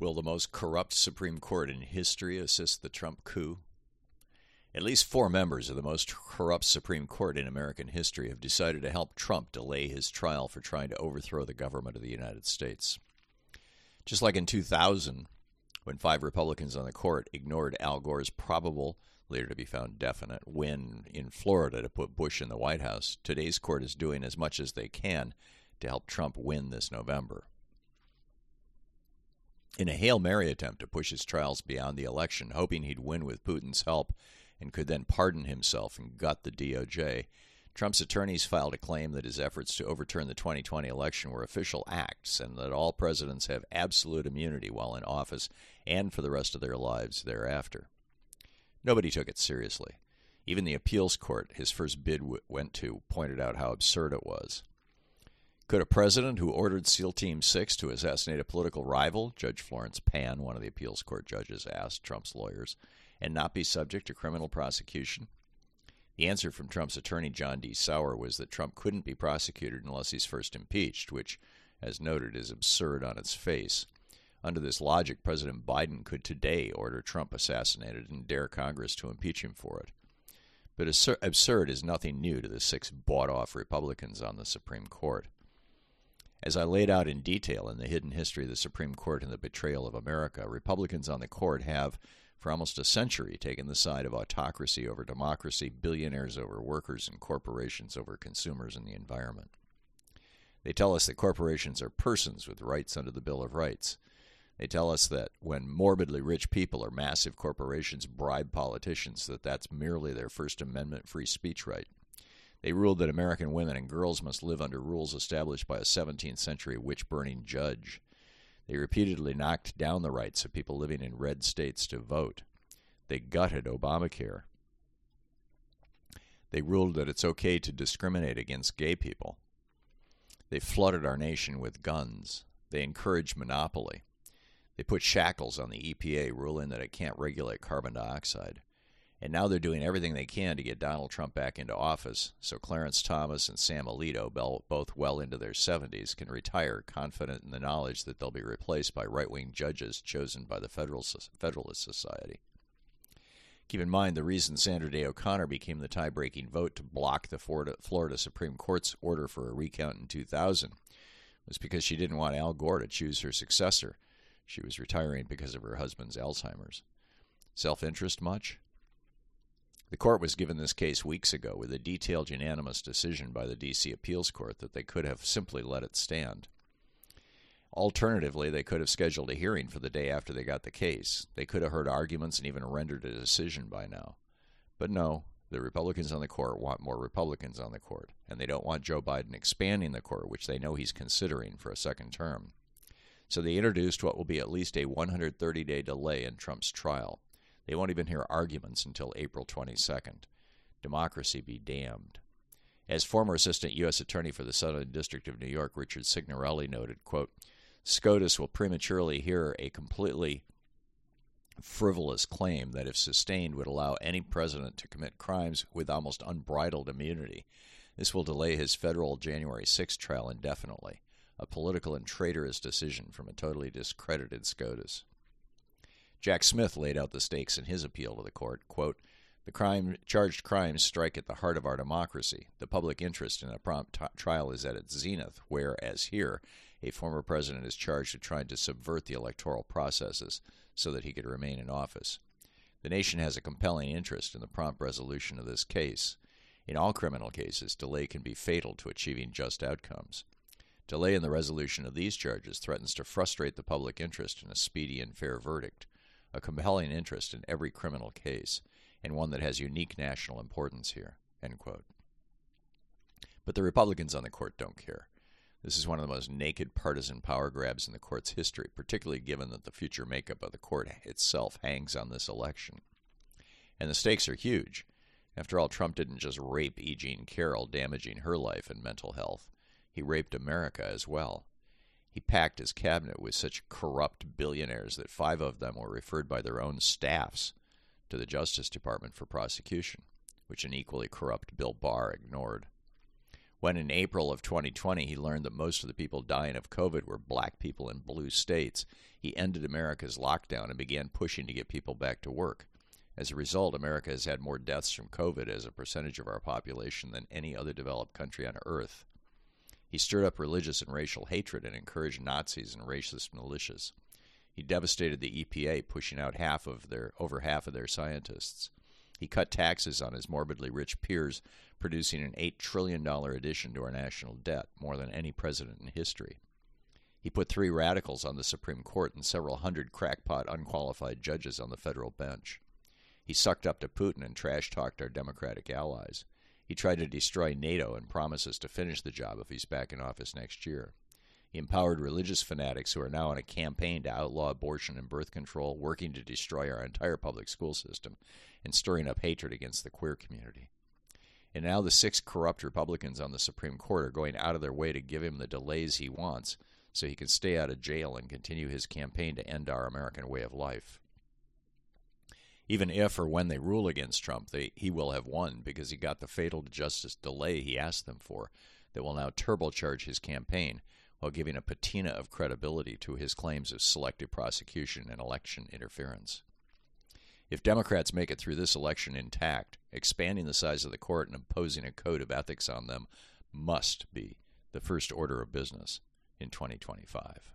Will the most corrupt Supreme Court in history assist the Trump coup? At least four members of the most corrupt Supreme Court in American history have decided to help Trump delay his trial for trying to overthrow the government of the United States. Just like in 2000, when five Republicans on the court ignored Al Gore's probable, later to be found definite, win in Florida to put Bush in the White House, today's court is doing as much as they can to help Trump win this November. In a Hail Mary attempt to push his trials beyond the election, hoping he'd win with Putin's help and could then pardon himself and gut the DOJ, Trump's attorneys filed a claim that his efforts to overturn the 2020 election were official acts and that all presidents have absolute immunity while in office and for the rest of their lives thereafter. Nobody took it seriously. Even the appeals court his first bid w- went to pointed out how absurd it was. Could a president who ordered SEAL Team 6 to assassinate a political rival, Judge Florence Pan, one of the appeals court judges, asked Trump's lawyers, and not be subject to criminal prosecution? The answer from Trump's attorney, John D. Sauer, was that Trump couldn't be prosecuted unless he's first impeached, which, as noted, is absurd on its face. Under this logic, President Biden could today order Trump assassinated and dare Congress to impeach him for it. But absurd is nothing new to the six bought off Republicans on the Supreme Court. As I laid out in detail in the hidden history of the Supreme Court and the betrayal of America, Republicans on the court have, for almost a century, taken the side of autocracy over democracy, billionaires over workers, and corporations over consumers and the environment. They tell us that corporations are persons with rights under the Bill of Rights. They tell us that when morbidly rich people or massive corporations bribe politicians, that that's merely their First Amendment free speech right. They ruled that American women and girls must live under rules established by a 17th century witch burning judge. They repeatedly knocked down the rights of people living in red states to vote. They gutted Obamacare. They ruled that it's okay to discriminate against gay people. They flooded our nation with guns. They encouraged monopoly. They put shackles on the EPA, ruling that it can't regulate carbon dioxide. And now they're doing everything they can to get Donald Trump back into office so Clarence Thomas and Sam Alito, both well into their 70s, can retire confident in the knowledge that they'll be replaced by right wing judges chosen by the Federalist Society. Keep in mind the reason Sandra Day O'Connor became the tie breaking vote to block the Florida Supreme Court's order for a recount in 2000 was because she didn't want Al Gore to choose her successor. She was retiring because of her husband's Alzheimer's. Self interest much? The court was given this case weeks ago with a detailed unanimous decision by the D.C. Appeals Court that they could have simply let it stand. Alternatively, they could have scheduled a hearing for the day after they got the case. They could have heard arguments and even rendered a decision by now. But no, the Republicans on the court want more Republicans on the court, and they don't want Joe Biden expanding the court, which they know he's considering for a second term. So they introduced what will be at least a 130 day delay in Trump's trial. They won't even hear arguments until April 22nd. Democracy be damned. As former Assistant U.S. Attorney for the Southern District of New York, Richard Signorelli noted, quote, SCOTUS will prematurely hear a completely frivolous claim that, if sustained, would allow any president to commit crimes with almost unbridled immunity. This will delay his federal January 6 trial indefinitely, a political and traitorous decision from a totally discredited SCOTUS. Jack Smith laid out the stakes in his appeal to the court. Quote, the crime, charged crimes strike at the heart of our democracy. The public interest in a prompt t- trial is at its zenith, whereas here, a former president is charged with trying to subvert the electoral processes so that he could remain in office. The nation has a compelling interest in the prompt resolution of this case. In all criminal cases, delay can be fatal to achieving just outcomes. Delay in the resolution of these charges threatens to frustrate the public interest in a speedy and fair verdict a compelling interest in every criminal case, and one that has unique national importance here. But the Republicans on the court don't care. This is one of the most naked partisan power grabs in the court's history, particularly given that the future makeup of the court itself hangs on this election. And the stakes are huge. After all, Trump didn't just rape E. Jean Carroll, damaging her life and mental health. He raped America as well. He packed his cabinet with such corrupt billionaires that five of them were referred by their own staffs to the Justice Department for prosecution, which an equally corrupt Bill Barr ignored. When in April of 2020 he learned that most of the people dying of COVID were black people in blue states, he ended America's lockdown and began pushing to get people back to work. As a result, America has had more deaths from COVID as a percentage of our population than any other developed country on earth. He stirred up religious and racial hatred and encouraged Nazis and racist militias. He devastated the EPA, pushing out half of their over half of their scientists. He cut taxes on his morbidly rich peers, producing an $8 trillion addition to our national debt, more than any president in history. He put three radicals on the Supreme Court and several hundred crackpot unqualified judges on the federal bench. He sucked up to Putin and trash talked our Democratic allies. He tried to destroy NATO and promises to finish the job if he's back in office next year. He empowered religious fanatics who are now on a campaign to outlaw abortion and birth control, working to destroy our entire public school system, and stirring up hatred against the queer community. And now the six corrupt Republicans on the Supreme Court are going out of their way to give him the delays he wants so he can stay out of jail and continue his campaign to end our American way of life even if or when they rule against Trump, they, he will have won because he got the fatal justice delay he asked them for that will now turbocharge his campaign while giving a patina of credibility to his claims of selective prosecution and election interference. If Democrats make it through this election intact, expanding the size of the court and imposing a code of ethics on them must be the first order of business in 2025.